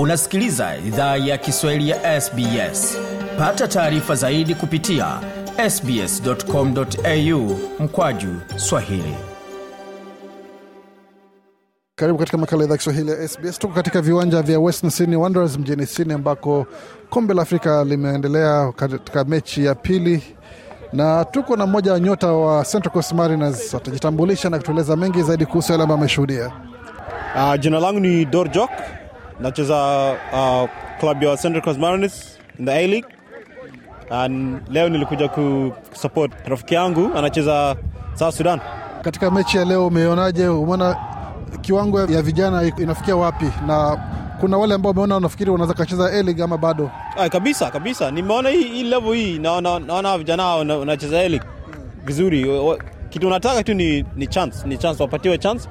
unasikiliza idhaa ya kiswahili ya sbs pata taarifa zaidi kupitia sbscomau mkwaju swahili. Karibu katika makala idhaa kiswahili ya sbs tuko katika viwanja vya western sydney wanderers mjini sydney ambako kombe la afrika limeendelea katika mechi ya pili na tuko na mmoja wa nyota wa central coast mariners. Atajitambulisha na kutueleza mengi zaidi kuhusu yale ambayo ameshuhudia. Uh, jina langu ni Dor Jok, nacheza uh, club ya Central Coast Mariners in the A-League. And leo nilikuja ku support rafiki yangu anacheza South Sudan. katika mechi ya leo umeonaje umeona kiwango ya vijana inafikia wapi na kuna wale ambao umeona unafikiri wanaweza kacheza A-League ama bado Ay, kabisa kabisa, nimeona hii, hii level hii, naona naona vijana hao wanacheza A-League vizuri. Wa- wa- Kitu unataka tu ni, ni chance, ni chance, wapatiwe chance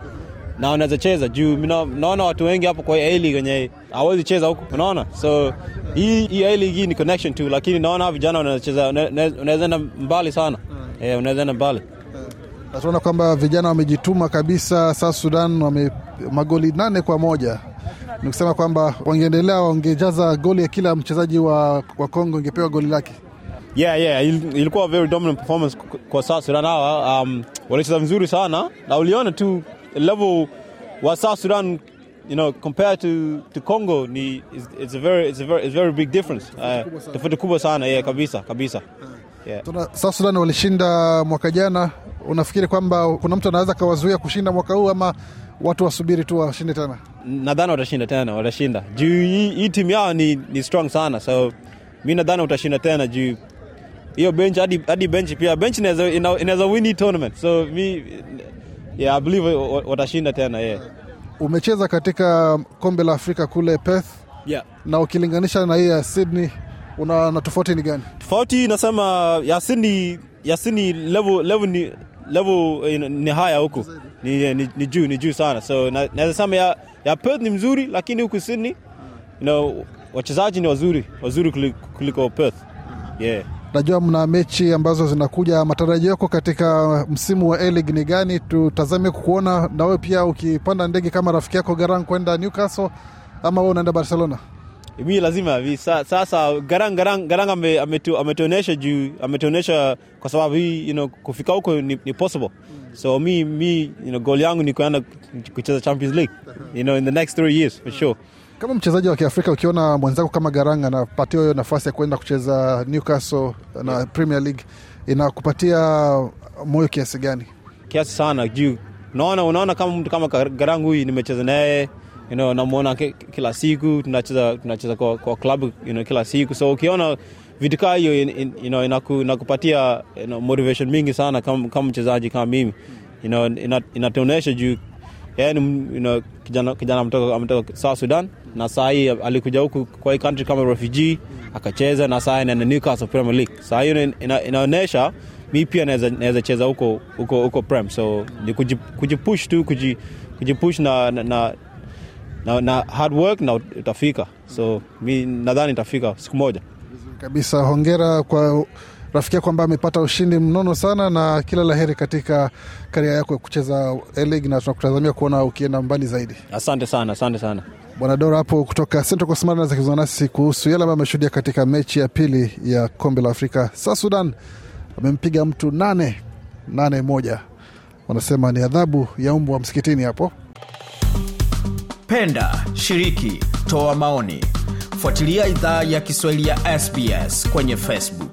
na wanaweza cheza. Juu naona watu wengi hapo kwa A-League wenye hawezi cheza huku, unaona? So hii hii A-League hii ni connection tu, lakini naona vijana una- unaweza enda mbali sana. Eh, unaweza enda mbali. Na tunaona kwamba vijana wamejituma kabisa South Sudan wame magoli nane kwa moja. Ni kusema kwamba wangeendelea wangejaza goli ya kila mchezaji wa, wa Kongo ingepewa goli lake. Yeah, yeah, ilikuwa very dominant performance kwa South Sudan. Hawa um, walicheza vizuri sana. Na uliona tu level wa South Sudan you know compared to, to Congo ni it's, it's a very it's a very it's a very big difference. Uh, tofauti kubwa sana yeah, kabisa kabisa. Yeah. South Sudan walishinda mwaka jana. Unafikiri kwamba kuna mtu anaweza akawazuia kushinda mwaka huu ama watu wasubiri tu washinde tena? Nadhani watashinda tena watashinda. Juu hii, timu yao ni, ni strong sana so mi nadhani watashinda tena juu hiyo bench hadi, bench pia. Bench inaweza ina- inaweza win tournament. So mi yeah, I believe wa- wa- watashinda tena yeah. umecheza katika kombe la Afrika kule Perth Yeah. na ukilinganisha na hii ya Sydney unaona tofauti ni gani tofauti nasema ya Sydney ya Sydney level level ni level ni, ni haya huku ni, ni, ni juu ni juu sana so na- naweza sema ya, ya Perth ni mzuri lakini huku Sydney you know, wachezaji ni wazuri wazuri kuliko Perth yeah. Najua mna mechi ambazo zinakuja matarajio yako katika msimu wa A-League ni gani? Tutazame kukuona na wewe pia ukipanda ndege kama rafiki yako Garang kwenda Newcastle ama wewe unaenda Barcelona? Mi lazima sa, sasa garang garang garang ame- juu ametuonyesha kwa sababu hii you know, kufika huko ni, ni possible. So mi mi you know, goal yangu ni kuenda kucheza champions league you know, in the next three years for sure kama mchezaji wa Kiafrika ukiona mwenzako kama Garang anapatiwa hiyo nafasi ya kwenda kucheza Newcastle na Premier League inakupatia moyo kiasi gani? Kiasi sana. Juu unaona unaona kama mtu kama Garang huyu nimecheza naye you know, namwona kila siku tunacheza tunacheza kwa, kwa klabu you know, kila siku. So ukiona vitu kaa hiyo in- in- you know, inaku, inakupatia you know, motivation mingi sana kama, kama mchezaji kama mimi. You know, inatuonyesha juu yeye ni m- you kijana, kijana ametoka, ametoka South Sudan na saa hii alikuja huku kwa hii country kama refugee akacheza na saa anaenda Newcastle Premier League. Saa hiyo ina- ina- inaonyesha mi pia naweza cheza huko huko huko Prem, so ni kujipush tu kuji- kujipush na, na, na, na, na hard work na utafika, so mi nadhani itafika siku moja. kabisa hongera kwa rafiki yako ambaye amepata ushindi mnono sana na kila la heri katika karia yako ya kucheza A-League na tunakutazamia kuona ukienda mbali zaidi Asante sana, asante sana. bwana dora hapo kutoka Central Coast Mariners akizungumza nasi kuhusu yale ambayo ameshuhudia katika mechi ya pili ya kombe la Afrika. Sa Sudan amempiga mtu nane nane moja, wanasema ni adhabu ya umbwa msikitini hapo. penda shiriki toa maoni fuatilia idhaa ya kiswahili ya sbs kwenye facebook